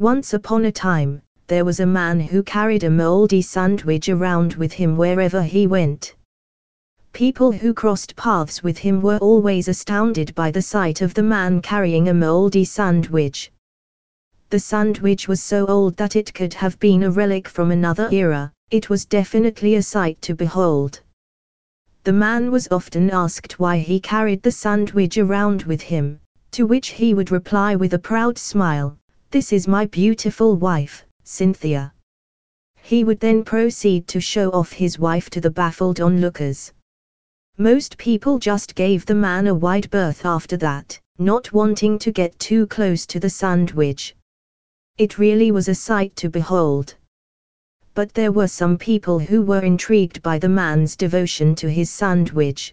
Once upon a time, there was a man who carried a moldy sandwich around with him wherever he went. People who crossed paths with him were always astounded by the sight of the man carrying a moldy sandwich. The sandwich was so old that it could have been a relic from another era, it was definitely a sight to behold. The man was often asked why he carried the sandwich around with him, to which he would reply with a proud smile, This is my beautiful wife, Cynthia. He would then proceed to show off his wife to the baffled onlookers. Most people just gave the man a wide berth after that, not wanting to get too close to the sandwich. It really was a sight to behold. But there were some people who were intrigued by the man's devotion to his sandwich.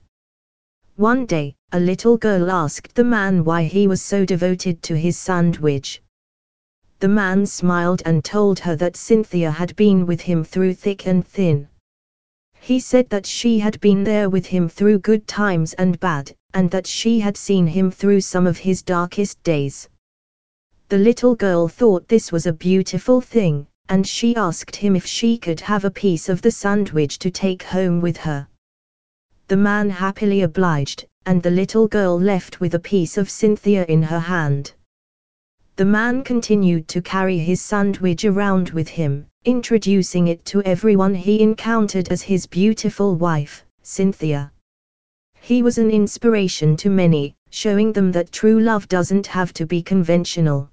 One day, a little girl asked the man why he was so devoted to his sandwich. The man smiled and told her that Cynthia had been with him through thick and thin. He said that she had been there with him through good times and bad, and that she had seen him through some of his darkest days. The little girl thought this was a beautiful thing, and she asked him if she could have a piece of the sandwich to take home with her. The man happily obliged, and the little girl left with a piece of Cynthia in her hand. The man continued to carry his sandwich around with him, introducing it to everyone he encountered as his beautiful wife, Cynthia. He was an inspiration to many, showing them that true love doesn't have to be conventional.